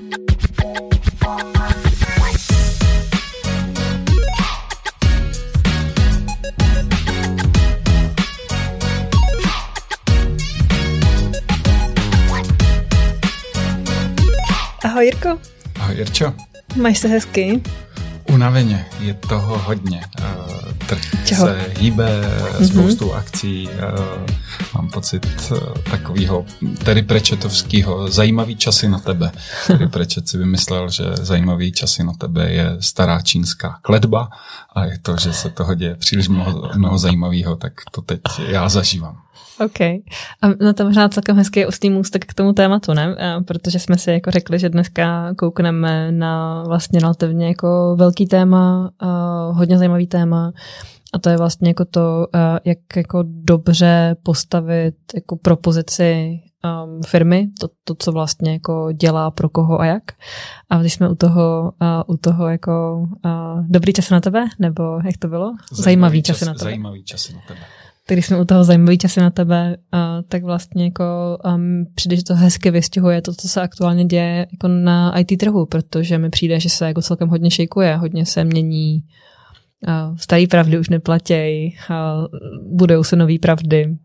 Ahoj Jirko. Ahoj Jirčo. Máš se hezky? Unaveně, je toho hodně. Trh Čeho? se hýbe, mm-hmm. spoustu akcí. Uh, mám pocit uh, takového Terry Prečetovského zajímavý časy na tebe. Terry Prečet si vymyslel, že zajímavý časy na tebe je stará čínská kledba a je to, že se toho děje příliš mnoho, mnoho zajímavého, tak to teď já zažívám. OK. A no to možná celkem hezký ústý můstek k tomu tématu, ne? Protože jsme si jako řekli, že dneska koukneme na vlastně relativně jako velký téma, hodně zajímavý téma a to je vlastně jako to, jak jako dobře postavit jako propozici um, firmy, to, to, co vlastně jako dělá pro koho a jak. A když jsme u toho, uh, u toho jako uh, dobrý čas na tebe, nebo jak to bylo? Zajímavý, zajímavý čas, časy na tebe. Zajímavý časy na tebe tak když jsme u toho zajímavý časy na tebe, uh, tak vlastně jako um, přijde, že to hezky vystihuje to, co se aktuálně děje jako na IT trhu, protože mi přijde, že se jako celkem hodně šejkuje, hodně se mění, uh, starý pravdy už neplatějí, uh, budou se nový pravdy.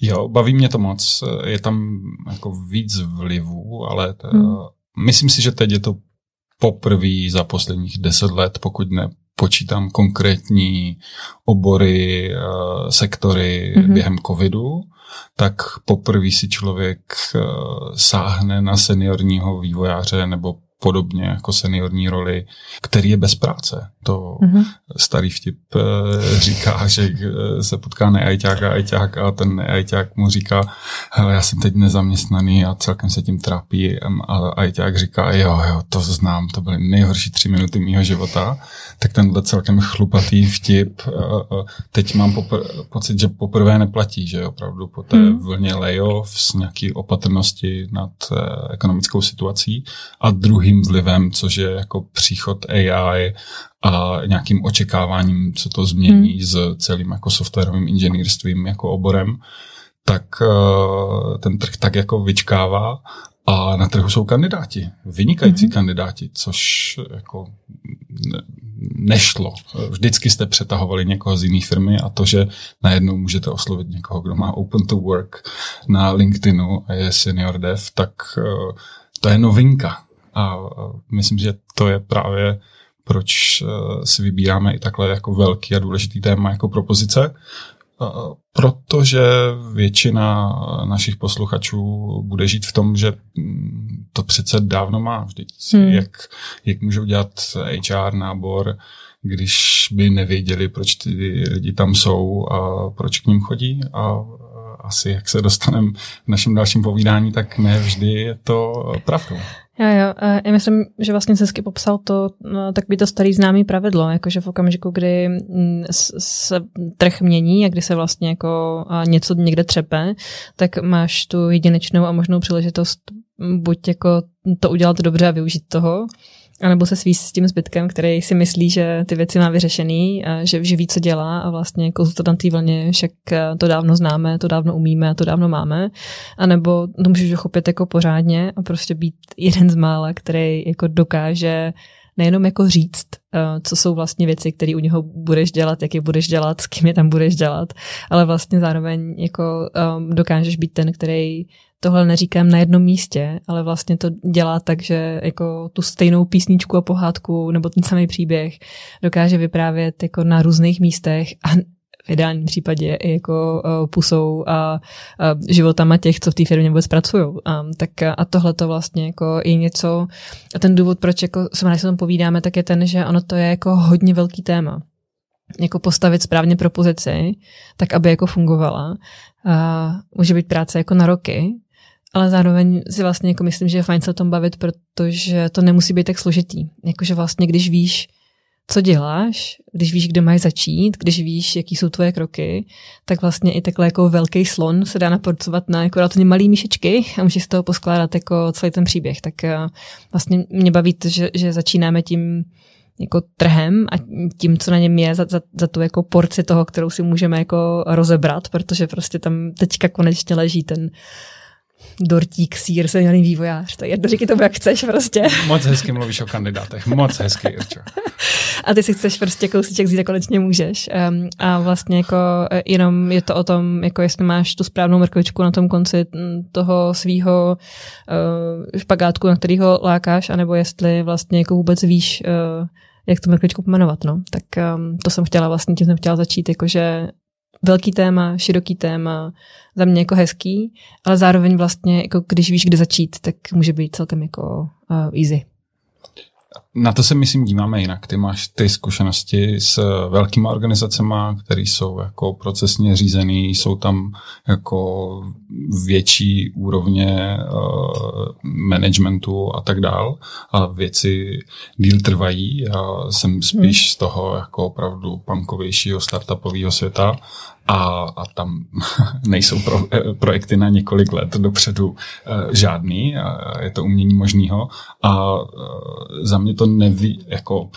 Jo, baví mě to moc, je tam jako víc vlivů, ale to, hmm. myslím si, že teď je to poprvé za posledních deset let, pokud ne počítám konkrétní obory, eh, sektory mm-hmm. během covidu, tak poprvé si člověk eh, sáhne na seniorního vývojáře nebo podobně jako seniorní roli, který je bez práce. To mm-hmm. starý vtip eh, říká, že eh, se potká neajťák a ajťák a ten neajťák mu říká, hele, já jsem teď nezaměstnaný a celkem se tím trápí a ajťák říká, jo, jo, to znám, to byly nejhorší tři minuty mýho života. Tak tenhle celkem chlupatý vtip eh, teď mám popr- pocit, že poprvé neplatí, že opravdu po té mm. vlně layoff s nějaký opatrnosti nad ekonomickou situací a druhý druhým vlivem, což je jako příchod AI a nějakým očekáváním, co to změní hmm. s celým jako softwarovým inženýrstvím jako oborem, tak uh, ten trh tak jako vyčkává a na trhu jsou kandidáti, vynikající mm-hmm. kandidáti, což jako ne, nešlo. Vždycky jste přetahovali někoho z jiné firmy a to, že najednou můžete oslovit někoho, kdo má open to work na LinkedInu a je senior dev, tak uh, to je novinka. A myslím, že to je právě proč eh, si vybíráme i takhle jako velký a důležitý téma jako propozice, protože většina našich posluchačů bude žít v tom, že mm, to přece dávno má vždyť. Hmm. Jak, jak můžou dělat HR nábor, když by nevěděli, proč ty lidi tam jsou a proč k ním chodí a asi jak se dostaneme v našem dalším povídání, tak ne vždy je to pravdou. Jo, jo, já myslím, že vlastně Cesky popsal to, no, tak by to starý známý pravidlo, jakože v okamžiku, kdy mm, se trh mění a kdy se vlastně jako něco někde třepe, tak máš tu jedinečnou a možnou příležitost buď jako to udělat dobře a využít toho, anebo se svíst s tím zbytkem, který si myslí, že ty věci má vyřešený, a že, že ví, co dělá a vlastně konzultant na té vlně, však eh, to dávno známe, to dávno umíme a to dávno máme. A nebo to můžeš uchopit jako pořádně a prostě být jeden z mála, který jako dokáže nejenom jako říct, eh, co jsou vlastně věci, které u něho budeš dělat, jak je budeš dělat, s kým je tam budeš dělat, ale vlastně zároveň jako um, dokážeš být ten, který tohle neříkám na jednom místě, ale vlastně to dělá tak, že jako tu stejnou písničku a pohádku nebo ten samý příběh dokáže vyprávět jako na různých místech a v ideálním případě i jako uh, pusou a uh, životama těch, co v té firmě vůbec pracují. Um, tak a tohle to vlastně jako je něco, a ten důvod, proč jako se se tom povídáme, tak je ten, že ono to je jako hodně velký téma jako postavit správně propozici, tak aby jako fungovala. Uh, může být práce jako na roky, ale zároveň si vlastně jako myslím, že je fajn se o tom bavit, protože to nemusí být tak složitý. Jakože vlastně, když víš, co děláš, když víš, kde máš začít, když víš, jaký jsou tvoje kroky, tak vlastně i takhle jako velký slon se dá naporcovat na jako relativně malý míšečky a můžeš z toho poskládat jako celý ten příběh. Tak eh, vlastně mě baví to, že, že začínáme tím jako trhem a tím, co na něm je, za, za, za tu jako porci toho, kterou si můžeme jako rozebrat, protože prostě tam teďka konečně leží ten dortík, sír, seniorní vývojář. To je jedno, říky tomu, jak chceš prostě. Moc hezky mluvíš o kandidátech, moc hezky, Irčo. A ty si chceš prostě kousíček vzít a konečně můžeš. Um, a vlastně jako e, jenom je to o tom, jako jestli máš tu správnou mrkvičku na tom konci toho svého uh, špagátku, na kterýho lákáš, anebo jestli vlastně jako vůbec víš, uh, jak tu mrkvičku pomenovat. No. Tak um, to jsem chtěla vlastně, tím jsem chtěla začít, jakože velký téma, široký téma, za mě jako hezký, ale zároveň vlastně, jako když víš, kde začít, tak může být celkem jako uh, easy. Na to se myslím díváme jinak. Ty máš ty zkušenosti s velkými organizacemi, které jsou jako procesně řízený, jsou tam jako větší úrovně uh, managementu a tak dál a věci díl trvají. Já jsem spíš hmm. z toho jako opravdu punkovějšího startupového světa a, a tam nejsou pro, eh, projekty na několik let dopředu eh, žádný, a je to umění možného a eh, za mě to neví, jako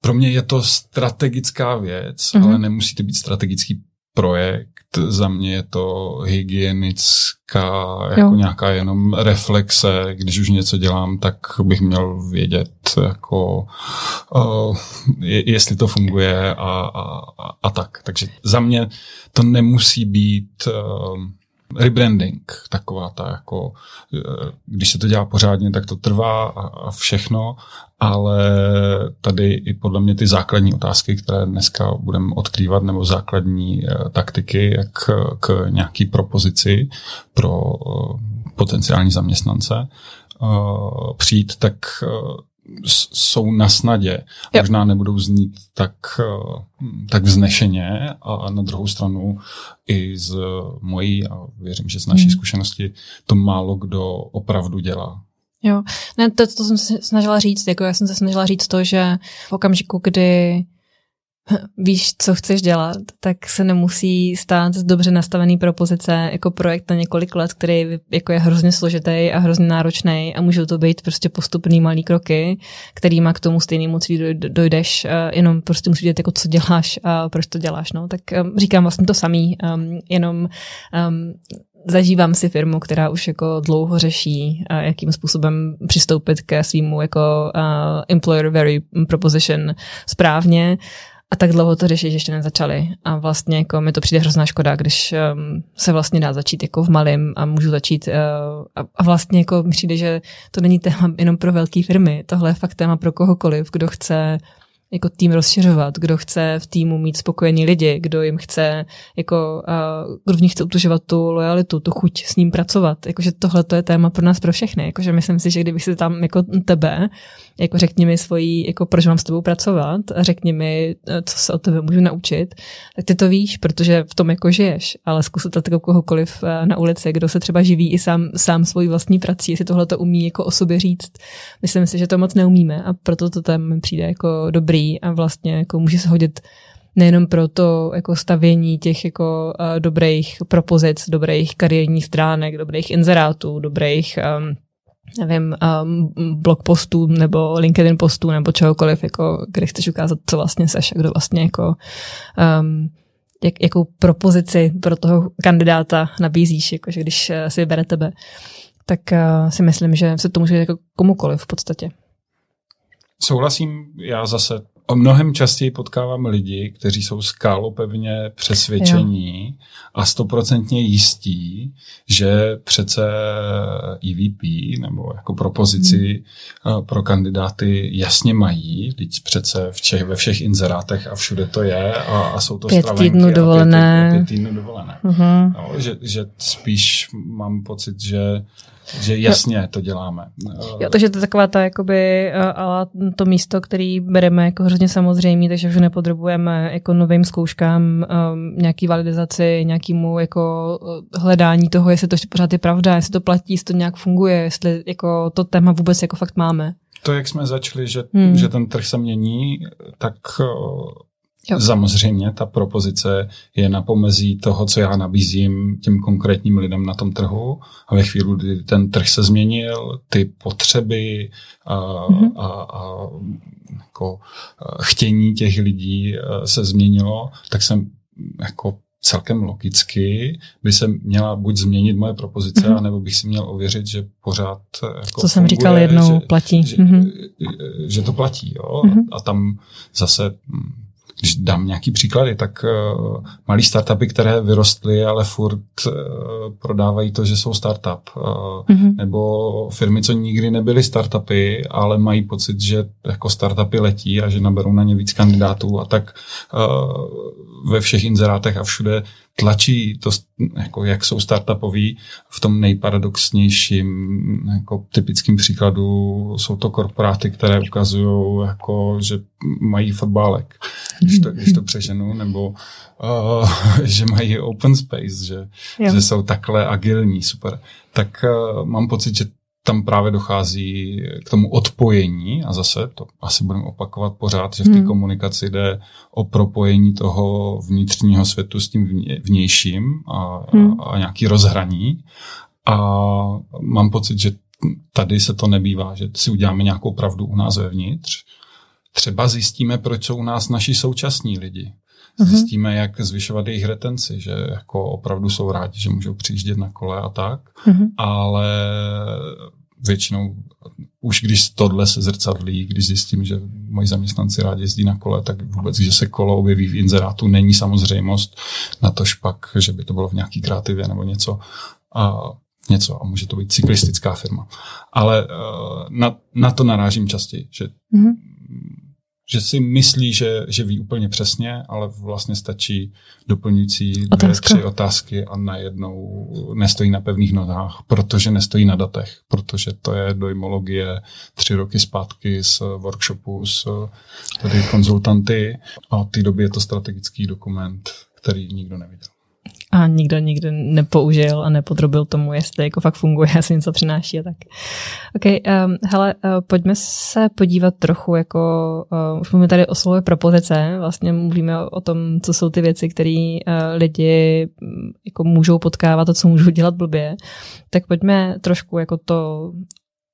pro mě je to strategická věc, mm-hmm. ale nemusí to být strategický projekt. Za mě je to hygienická, jako jo. nějaká jenom reflexe. Když už něco dělám, tak bych měl vědět, jako, uh, jestli to funguje a, a, a tak. Takže za mě to nemusí být uh, rebranding, taková ta jako, eh, když se to dělá pořádně, tak to trvá a, všechno, ale tady i podle mě ty základní otázky, které dneska budeme odkrývat, nebo základní uh, taktiky, jak k nějaký propozici pro potenciální zaměstnance přijít, tak jsou na snadě. Jo. Možná nebudou znít tak, eh, tak vznešeně a na druhou stranu i z mojí a věřím, že z naší hmm. zkušenosti to málo kdo opravdu dělá. Jo, ne, to, to jsem se snažila říct, jako já jsem se snažila říct to, že v okamžiku, kdy víš, co chceš dělat, tak se nemusí stát dobře nastavený propozice jako projekt na několik let, který jako je hrozně složitý a hrozně náročný a můžou to být prostě postupný malý kroky, kterýma k tomu stejnému cíli dojdeš, jenom prostě musíš vědět, jako co děláš a proč to děláš. No. Tak um, říkám vlastně to samý, um, jenom um, zažívám si firmu, která už jako dlouho řeší, jakým způsobem přistoupit ke svýmu jako employer very proposition správně a tak dlouho to řešit, že ještě nezačali. A vlastně jako mi to přijde hrozná škoda, když um, se vlastně dá začít jako v malém a můžu začít uh, a, vlastně jako mi přijde, že to není téma jenom pro velké firmy, tohle je fakt téma pro kohokoliv, kdo chce jako tým rozšiřovat, kdo chce v týmu mít spokojení lidi, kdo jim chce, jako, uh, kdo v nich chce utužovat tu lojalitu, tu chuť s ním pracovat. Jakože tohle to je téma pro nás, pro všechny. Jakože myslím si, že kdybych si tam jako tebe, jako řekni mi svojí, jako proč mám s tebou pracovat a řekni mi, e, co se od tebe můžu naučit, tak ty to víš, protože v tom jako žiješ, ale zkus to jako kohokoliv e, na ulici, kdo se třeba živí i sám, sám svojí vlastní prací, jestli tohle to umí jako o sobě říct. Myslím si, že to moc neumíme a proto to tam přijde jako dobrý a vlastně jako může se hodit nejenom pro to jako stavění těch jako uh, dobrých propozic, dobrých kariérních stránek, dobrých inzerátů, dobrých um, nevím, um, blog postů nebo LinkedIn postů nebo čehokoliv, jako, kde chceš ukázat, co vlastně seš a kdo vlastně jako um, jak, jakou propozici pro toho kandidáta nabízíš, jakože když uh, si vybere tebe, tak uh, si myslím, že se to může jako komukoliv v podstatě. Souhlasím, já zase o mnohem častěji potkávám lidi, kteří jsou skálopevně přesvědčení jo. a stoprocentně jistí, že přece EVP nebo jako propozici hmm. pro kandidáty jasně mají, teď přece v Čech, ve všech inzerátech a všude to je a, a jsou to pět týdnů dovolené. Pět, pět týdnů dovolené. Uh-huh. No, že, že spíš mám pocit, že že jasně to děláme. Jo, takže to je taková ta, jakoby, ale to místo, který bereme jako hrozně samozřejmé, takže už nepodrobujeme jako novým zkouškám, um, nějaký validizaci, nějakému jako uh, hledání toho, jestli to pořád je pravda, jestli to platí, jestli to nějak funguje, jestli jako to téma vůbec jako fakt máme. To, jak jsme začali, že, hmm. že ten trh se mění, tak uh, Jo. Samozřejmě ta propozice je na pomezí toho, co já nabízím těm konkrétním lidem na tom trhu a ve chvíli, kdy ten trh se změnil, ty potřeby a, mm-hmm. a, a jako chtění těch lidí se změnilo, tak jsem jako celkem logicky by se měla buď změnit moje propozice, mm-hmm. anebo bych si měl ověřit, že pořád jako Co jsem říkal jednou, že, platí. Že, mm-hmm. že to platí. Jo? Mm-hmm. A, a tam zase hm, když dám nějaký příklady, tak uh, malý startupy, které vyrostly, ale furt uh, prodávají to, že jsou startup. Uh, mm-hmm. Nebo firmy, co nikdy nebyly startupy, ale mají pocit, že jako startupy letí a že naberou na ně víc kandidátů a tak uh, ve všech inzerátech a všude tlačí to, jako jak jsou startupoví, v tom nejparadoxnějším jako typickým příkladu jsou to korporáty, které ukazují, jako, že mají fotbálek, když to, když to přeženu, nebo uh, že mají open space, že, že jsou takhle agilní, super. Tak uh, mám pocit, že tam právě dochází k tomu odpojení a zase to asi budeme opakovat pořád, že v té hmm. komunikaci jde o propojení toho vnitřního světu s tím vnějším a, hmm. a nějaký rozhraní a mám pocit, že tady se to nebývá, že si uděláme nějakou pravdu u nás vevnitř. Třeba zjistíme, proč jsou u nás naši současní lidi. Mhm. Zjistíme, jak zvyšovat jejich retenci, že jako opravdu jsou rádi, že můžou přijíždět na kole a tak, mm-hmm. ale většinou už když tohle se zrcadlí, když zjistím, že moji zaměstnanci rádi jezdí na kole, tak vůbec, že se kolo objeví v inzerátu, není samozřejmost na to špak, že by to bylo v nějaký kreativě nebo něco. A něco a může to být cyklistická firma. Ale uh, na, na to narážím častěji, že mm-hmm že si myslí, že, že ví úplně přesně, ale vlastně stačí doplňující dvě, tři otázky a najednou nestojí na pevných nogách, protože nestojí na datech, protože to je dojmologie tři roky zpátky z workshopu s tady konzultanty a v té době je to strategický dokument, který nikdo neviděl a nikdo nikdy nepoužil a nepodrobil tomu, jestli jako fakt funguje, jestli něco přináší a tak. OK, um, hele, uh, pojďme se podívat trochu, jako uh, už mluvíme tady o slově propozice, vlastně mluvíme o, o tom, co jsou ty věci, které uh, lidi um, jako můžou potkávat a co můžou dělat blbě, tak pojďme trošku jako to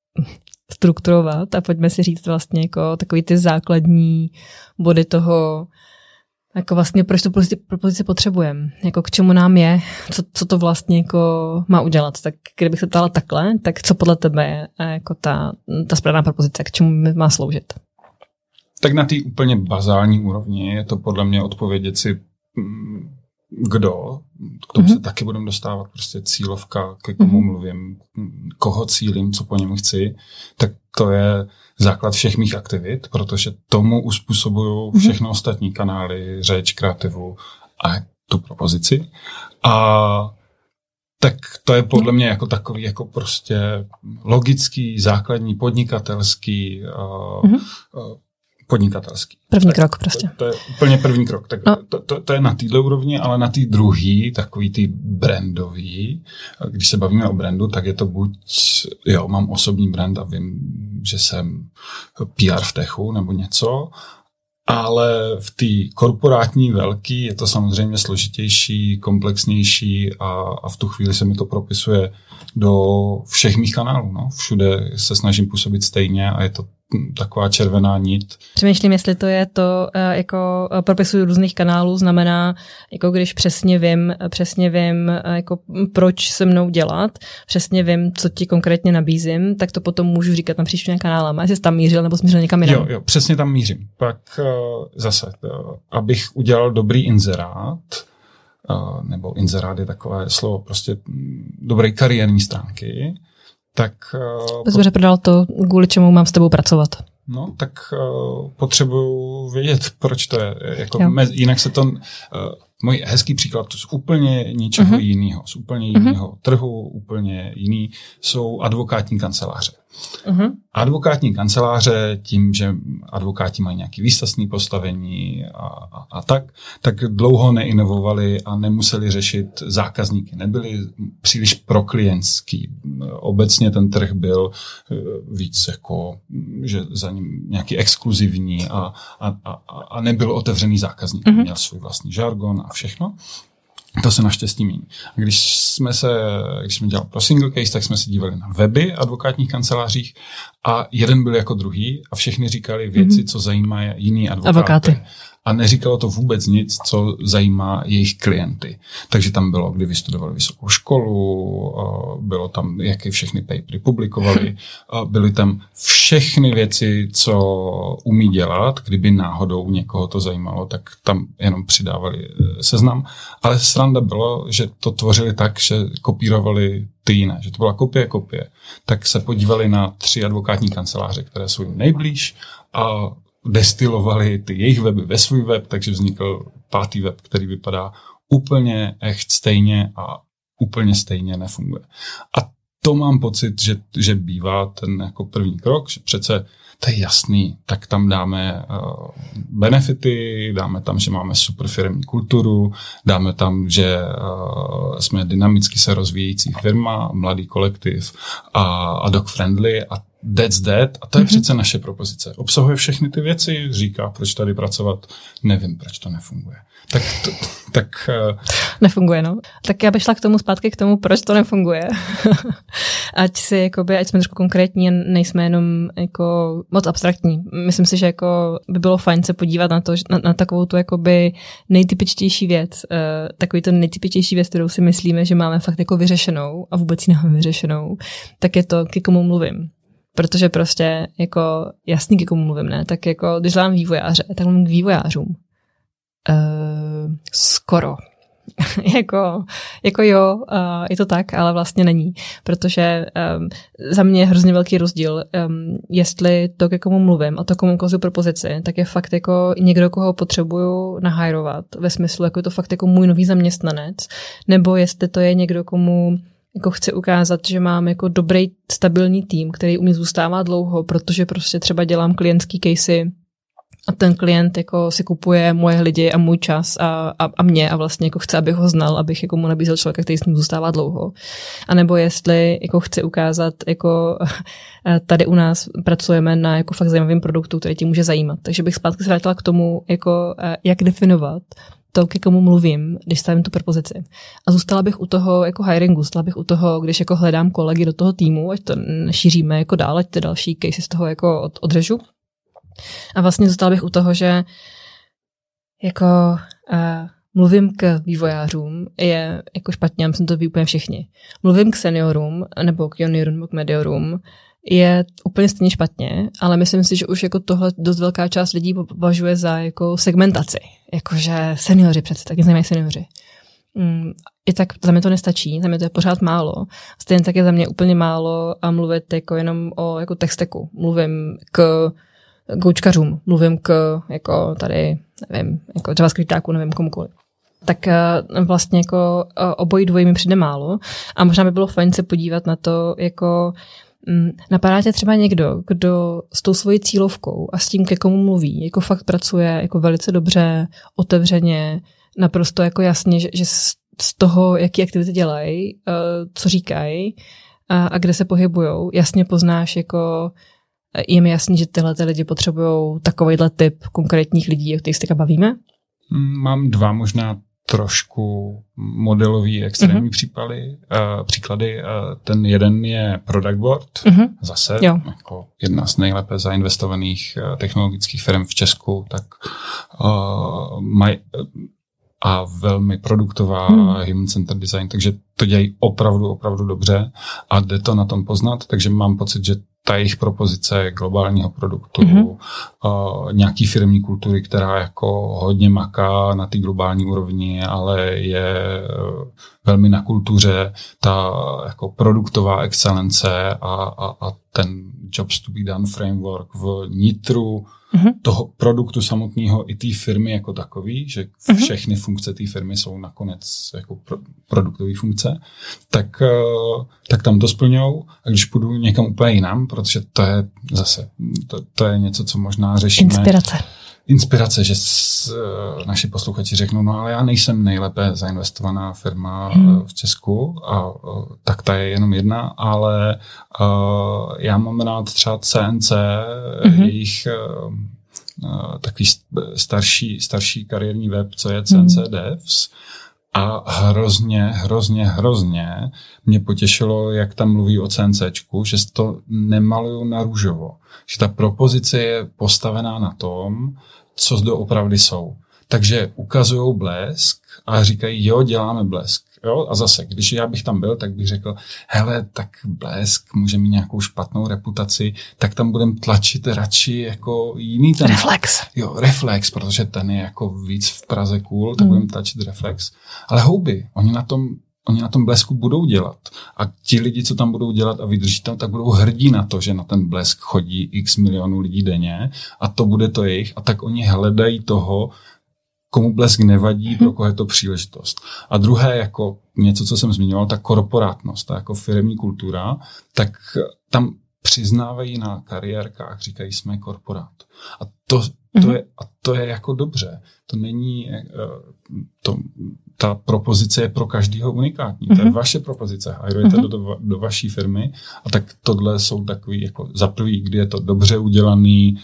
strukturovat a pojďme si říct vlastně jako takový ty základní body toho, jako vlastně proč tu propozici potřebujeme, jako k čemu nám je, co, co to vlastně jako má udělat. Tak kdybych se ptala takhle, tak co podle tebe je jako ta, ta správná propozice, k čemu má sloužit? Tak na té úplně bazální úrovni je to podle mě odpovědět si, mm, kdo, k tomu mm-hmm. se taky budeme dostávat, prostě cílovka, ke komu mm-hmm. mluvím, koho cílím, co po něm chci, tak to je základ všech mých aktivit, protože tomu uspůsobuju mhm. všechno mm-hmm. ostatní kanály, řeč, kreativu a tu propozici. A tak to je podle mě jako takový jako prostě logický, základní, podnikatelský uh, mm-hmm. uh, podnikatelský. První tak krok prostě. To, to je úplně první krok. Tak no. to, to, to je na této úrovni, ale na té druhý, takový ty brandový, když se bavíme o brandu, tak je to buď, jo, mám osobní brand a vím, že jsem PR v techu nebo něco, ale v té korporátní velký je to samozřejmě složitější, komplexnější a, a v tu chvíli se mi to propisuje do všech mých kanálů. No. Všude se snažím působit stejně a je to taková červená nit. Přemýšlím, jestli to je to, eh, jako eh, propisuju různých kanálů, znamená, jako když přesně vím, přesně vím, eh, jako proč se mnou dělat, přesně vím, co ti konkrétně nabízím, tak to potom můžu říkat na příštím kanálem, jestli jsi tam mířil nebo smířil někam jinam. Jo, jo, přesně tam mířím. Pak zase, abych udělal dobrý inzerát, nebo inzerát je takové slovo, prostě mm, dobré kariérní stránky, tak... Uh, Dobře prodal to, kvůli čemu mám s tebou pracovat. No, tak uh, potřebuju vědět, proč to je. Jako mez, jinak se to... Uh, můj hezký příklad, to z úplně něčeho uh-huh. jiného, z úplně jiného uh-huh. trhu, úplně jiný, jsou advokátní kanceláře. Uh-huh. Advokátní kanceláře tím, že advokáti mají nějaké výstavní postavení a, a, a tak, tak dlouho neinovovali a nemuseli řešit zákazníky. Nebyli příliš proklientský. Obecně ten trh byl eh, víc jako, že za ním nějaký exkluzivní a, a, a, a nebyl otevřený zákazník. Uh-huh. Měl svůj vlastní žargon a všechno. To se naštěstí mění. A když jsme se, když jsme dělali pro single case, tak jsme se dívali na weby advokátních kancelářích a jeden byl jako druhý a všechny říkali věci, mm-hmm. co zajímají jiný advokáty. advokáty. A neříkalo to vůbec nic, co zajímá jejich klienty. Takže tam bylo, kdy vystudovali vysokou školu, bylo tam, jaké všechny papery publikovali, byly tam všechny věci, co umí dělat, kdyby náhodou někoho to zajímalo, tak tam jenom přidávali e, seznam. Ale sranda bylo, že to tvořili tak, že kopírovali ty jiné, že to byla kopie kopie. Tak se podívali na tři advokátní kanceláře, které jsou jim nejblíž a destilovali ty jejich weby ve svůj web, takže vznikl pátý web, který vypadá úplně echt stejně a úplně stejně nefunguje. A to mám pocit, že, že bývá ten jako první krok, že přece to je jasný, tak tam dáme uh, benefity, dáme tam, že máme super firmní kulturu, dáme tam, že uh, jsme dynamicky se rozvíjející firma, mladý kolektiv a, a dog friendly a that's that. A to je mm-hmm. přece naše propozice. Obsahuje všechny ty věci, říká, proč tady pracovat, nevím, proč to nefunguje. Tak, to, tak uh... Nefunguje, no. Tak já bych šla k tomu zpátky k tomu, proč to nefunguje. ať si, jakoby, ať jsme trošku konkrétní, nejsme jenom jako moc abstraktní. Myslím si, že jako by bylo fajn se podívat na to, na, na takovou tu jakoby nejtypičtější věc, uh, takový to nejtypičtější věc, kterou si myslíme, že máme fakt jako vyřešenou a vůbec ji nemáme vyřešenou, tak je to, k komu mluvím protože prostě jako jasný, k komu mluvím, ne? Tak jako, když dělám vývojáře, tak mluvím k vývojářům. Uh, skoro. jako, jako jo, uh, je to tak, ale vlastně není, protože um, za mě je hrozně velký rozdíl, um, jestli to, ke komu mluvím a to, komu kozu propozici, tak je fakt jako někdo, koho potřebuju nahajrovat, ve smyslu, jako je to fakt jako můj nový zaměstnanec, nebo jestli to je někdo, komu jako chci ukázat, že mám jako dobrý, stabilní tým, který u mě zůstává dlouho, protože prostě třeba dělám klientský casey a ten klient jako si kupuje moje lidi a můj čas a, a, a mě a vlastně jako chce, abych ho znal, abych jako mu nabízel člověka, který s ním zůstává dlouho. A nebo jestli jako chci ukázat, jako tady u nás pracujeme na jako fakt zajímavým produktu, který tě může zajímat. Takže bych zpátky se vrátila k tomu, jako jak definovat to, ke komu mluvím, když stavím tu propozici. A zůstala bych u toho jako hiringu, zůstala bych u toho, když jako hledám kolegy do toho týmu, ať to šíříme jako dál, ať ty další casey z toho jako od, odřežu. A vlastně zůstala bych u toho, že jako uh, mluvím k vývojářům je jako špatně, myslím to ví úplně všichni. Mluvím k seniorům, nebo k juniorům, nebo k mediorům, je úplně stejně špatně, ale myslím si, že už jako tohle dost velká část lidí považuje za jako segmentaci. Jakože seniori přece, tak nezajímají seniori. Mm, I tak za mě to nestačí, za mě to je pořád málo. Stejně tak je za mě úplně málo a mluvit jako jenom o jako texteku. Mluvím k goučkařům, mluvím k jako tady, nevím, jako JavaScriptáku, nevím komukoliv tak eh, vlastně jako eh, obojí dvojí mi přijde málo a možná by bylo fajn se podívat na to, jako napadá tě třeba někdo, kdo s tou svojí cílovkou a s tím, ke komu mluví, jako fakt pracuje jako velice dobře, otevřeně, naprosto jako jasně, že, že z toho, jaký aktivity dělají, uh, co říkají a, a kde se pohybují, jasně poznáš jako je mi jasný, že tyhle ty lidi potřebují takovýhle typ konkrétních lidí, o kterých se bavíme? Mám dva možná trošku modelový extrémní mm-hmm. případy, uh, příklady. Uh, ten jeden je Product Board, mm-hmm. zase jo. jako jedna z nejlépe zainvestovaných uh, technologických firm v Česku, tak uh, maj, a velmi produktová hmm. human center design, takže to dělají opravdu, opravdu dobře a jde to na tom poznat, takže mám pocit, že ta jejich propozice globálního produktu, mm-hmm. uh, nějaký firmní kultury, která jako hodně maká na té globální úrovni, ale je uh, velmi na kultuře, ta jako produktová excelence a, a, a ten jobs to be done framework v nitru mm-hmm. toho produktu samotného i té firmy jako takový, že mm-hmm. všechny funkce té firmy jsou nakonec jako pro, produktové funkce, tak, uh, tak tam to splňou a když půjdu někam úplně jinam, protože to je zase, to, to je něco, co možná řešíme. Inspirace inspirace, že s, uh, naši posluchači řeknou, no ale já nejsem nejlépe zainvestovaná firma hmm. v Česku, a uh, tak ta je jenom jedna, ale uh, já mám rád třeba CNC, hmm. jejich uh, takový starší, starší kariérní web, co je CNC hmm. Devs, A hrozně, hrozně, hrozně mě potěšilo, jak tam mluví o CNCčku, že to nemalují na růžovo. Že ta propozice je postavená na tom, co doopravdy jsou. Takže ukazují blesk a říkají, jo, děláme blesk. Jo? A zase, když já bych tam byl, tak bych řekl, hele, tak blesk může mít nějakou špatnou reputaci, tak tam budem tlačit radši jako jiný ten... Reflex. Jo, reflex, protože ten je jako víc v Praze cool, tak mm. budem tlačit reflex. Ale houby, oni na tom oni na tom blesku budou dělat. A ti lidi, co tam budou dělat a vydrží tam, tak budou hrdí na to, že na ten blesk chodí x milionů lidí denně a to bude to jejich. A tak oni hledají toho, komu blesk nevadí, pro koho je to příležitost. A druhé, jako něco, co jsem zmiňoval, ta korporátnost, ta jako firmní kultura, tak tam přiznávají na kariérkách, říkají jsme korporát. A to, to, mhm. je, a to je jako dobře. To není, eh, to, ta propozice je pro každého unikátní. Mm-hmm. To je mhm. vaše propozice. Hajrujete mm-hmm. do, do vaší firmy a tak tohle jsou takový jako za prvý, kdy je to dobře udělaný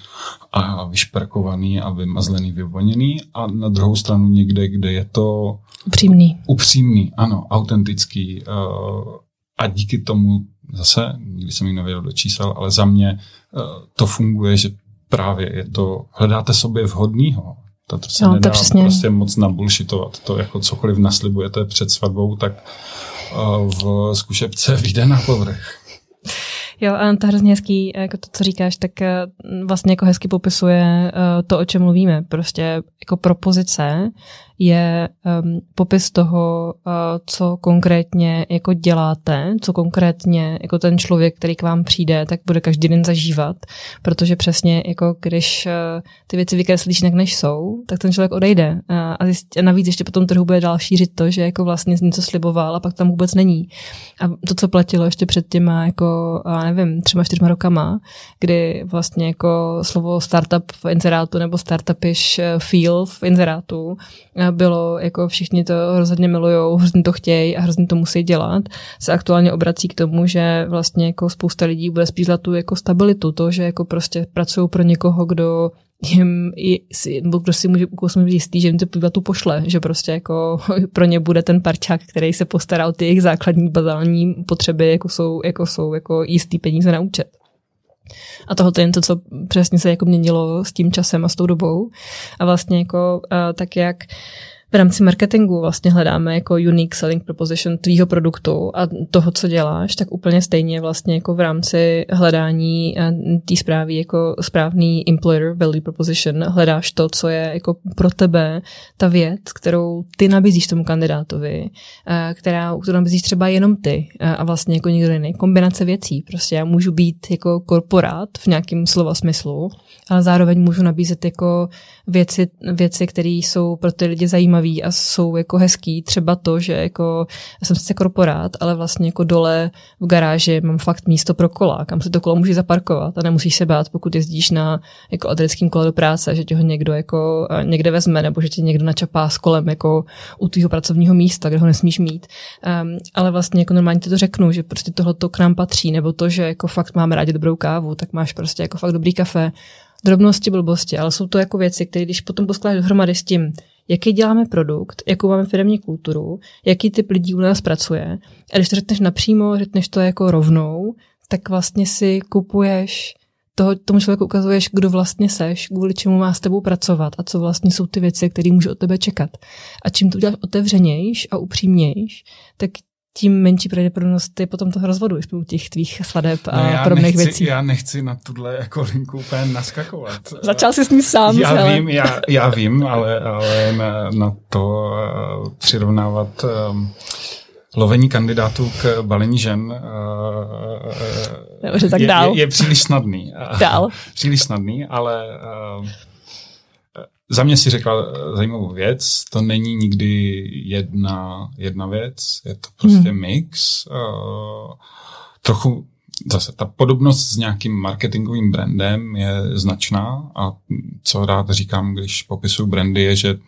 a vyšperkovaný a vymazlený, vyvoněný a na druhou stranu někde, kde je to upřímný. Upřímný, ano, autentický uh, a díky tomu zase, když jsem ji nevěděl do čísel, ale za mě uh, to funguje, že právě je to, hledáte sobě vhodnýho. To se no, nedá to přesně. prostě moc nabullshitovat. To jako cokoliv naslibujete před svatbou, tak uh, v zkušebce vyjde na povrch. Jo, a to hrozně hezký, jako to, co říkáš, tak eh, vlastně jako hezky popisuje eh, to, o čem mluvíme. Prostě jako propozice je um, popis toho, uh, co konkrétně jako děláte, co konkrétně jako ten člověk, který k vám přijde, tak bude každý den zažívat, protože přesně jako když uh, ty věci vykreslíš jinak než jsou, tak ten člověk odejde uh, a, zjist, a navíc ještě potom trhu bude dál šířit to, že jako vlastně něco sliboval a pak tam vůbec není. A to, co platilo ještě před těma jako, uh, nevím, třema, čtyřma rokama, kdy vlastně jako slovo startup v inzerátu nebo startupish feel v inzerátu bylo, jako všichni to hrozně milujou, hrozně to chtějí a hrozně to musí dělat, se aktuálně obrací k tomu, že vlastně jako spousta lidí bude spíš tu jako stabilitu, to, že jako prostě pracují pro někoho, kdo jim, nebo kdo si může, být jistý, že jim to tu pošle, že prostě jako pro ně bude ten parčák, který se postará o ty jejich základní bazální potřeby, jako jsou, jako jsou jako jistý peníze na účet. A tohle je to, co přesně se jako měnilo s tím časem a s tou dobou. A vlastně jako tak jak v rámci marketingu vlastně hledáme jako unique selling proposition tvýho produktu a toho, co děláš, tak úplně stejně vlastně jako v rámci hledání eh, té zprávy jako správný employer value proposition hledáš to, co je jako pro tebe ta věc, kterou ty nabízíš tomu kandidátovi, eh, která, kterou nabízíš třeba jenom ty eh, a vlastně jako někdo jiný. Kombinace věcí. Prostě já můžu být jako korporát v nějakém slova smyslu, ale zároveň můžu nabízet jako věci, věci které jsou pro ty lidi zajímavé a jsou jako hezký. Třeba to, že jako já jsem sice korporát, ale vlastně jako dole v garáži mám fakt místo pro kola, kam se to kolo může zaparkovat a nemusíš se bát, pokud jezdíš na jako adreckým kole do práce, že tě ho někdo jako někde vezme nebo že tě někdo načapá s kolem jako u tvého pracovního místa, kde ho nesmíš mít. Um, ale vlastně jako normálně ti to řeknu, že prostě tohle to k nám patří, nebo to, že jako fakt máme rádi dobrou kávu, tak máš prostě jako fakt dobrý kafe drobnosti, blbosti, ale jsou to jako věci, které když potom poskládáš dohromady s tím, jaký děláme produkt, jakou máme firmní kulturu, jaký typ lidí u nás pracuje. A když to řekneš napřímo, řekneš to jako rovnou, tak vlastně si kupuješ toho, tomu člověku ukazuješ, kdo vlastně seš, kvůli čemu má s tebou pracovat a co vlastně jsou ty věci, které může od tebe čekat. A čím to uděláš otevřenějš a upřímnějš, tak tím menší pravděpodobnost je potom toho rozvodu u těch tvých sladeb a no podobných věcí. Já nechci na tuhle jako linku úplně naskakovat. Začal jsi s ní sám. Já ale... vím, já, já vím, ale, ale na, na to uh, přirovnávat um, lovení kandidátů k balení žen uh, Dobře, tak je, dál. Je, je příliš snadný. Dál. příliš snadný, ale uh, za mě si řekla zajímavou věc, to není nikdy jedna, jedna věc, je to prostě hmm. mix. Uh, trochu zase ta podobnost s nějakým marketingovým brandem je značná a co rád říkám, když popisuju brandy, je, že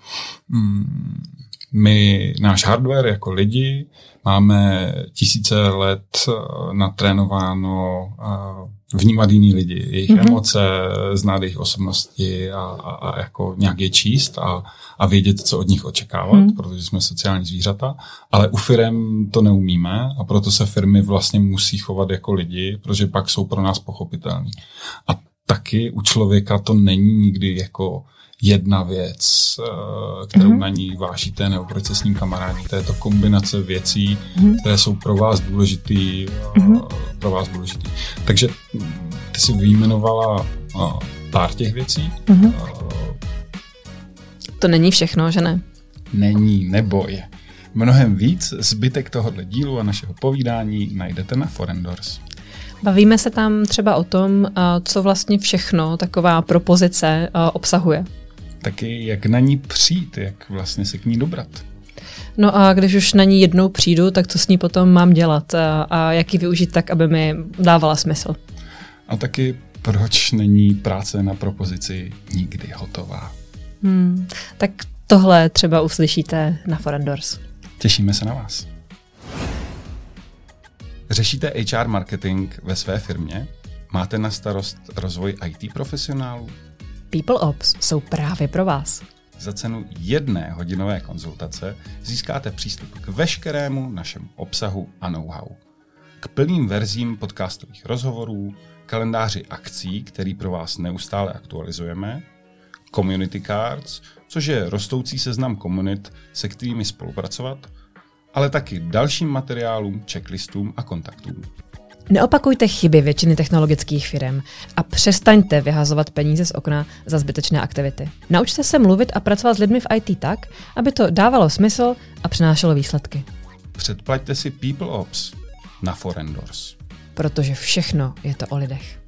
mm, my, náš hardware jako lidi, máme tisíce let eh, natrénováno eh, vnímat jiný lidi, jejich mm-hmm. emoce, znát jejich osobnosti a, a, a jako nějak je číst a, a vědět, co od nich očekávat, mm. protože jsme sociální zvířata, ale u firm to neumíme a proto se firmy vlastně musí chovat jako lidi, protože pak jsou pro nás pochopitelní. A taky u člověka to není nikdy jako jedna věc, eh, kterou mm-hmm. na ní vážíte, nebo proč se s ním kamarádíte. Je to kombinace věcí, mm-hmm. které jsou pro vás důležitý, mm-hmm. pro vás důležitý. Takže ty jsi vyjmenovala eh, pár těch věcí. Mm-hmm. To není všechno, že ne? Není, neboj. Mnohem víc zbytek tohohle dílu a našeho povídání najdete na Forendors. Bavíme se tam třeba o tom, co vlastně všechno taková propozice obsahuje taky jak na ní přijít, jak vlastně se k ní dobrat. No a když už na ní jednou přijdu, tak co s ní potom mám dělat a, a jak ji využít tak, aby mi dávala smysl. A taky proč není práce na propozici nikdy hotová. Hmm, tak tohle třeba uslyšíte na Forendors. Těšíme se na vás. Řešíte HR marketing ve své firmě? Máte na starost rozvoj IT profesionálů? People Ops jsou právě pro vás. Za cenu jedné hodinové konzultace získáte přístup k veškerému našemu obsahu a know-how. K plným verzím podcastových rozhovorů, kalendáři akcí, který pro vás neustále aktualizujeme, community cards, což je rostoucí seznam komunit, se kterými spolupracovat, ale taky dalším materiálům, checklistům a kontaktům. Neopakujte chyby většiny technologických firm a přestaňte vyhazovat peníze z okna za zbytečné aktivity. Naučte se mluvit a pracovat s lidmi v IT tak, aby to dávalo smysl a přinášelo výsledky. Předplaťte si People Ops na Forendors. Protože všechno je to o lidech.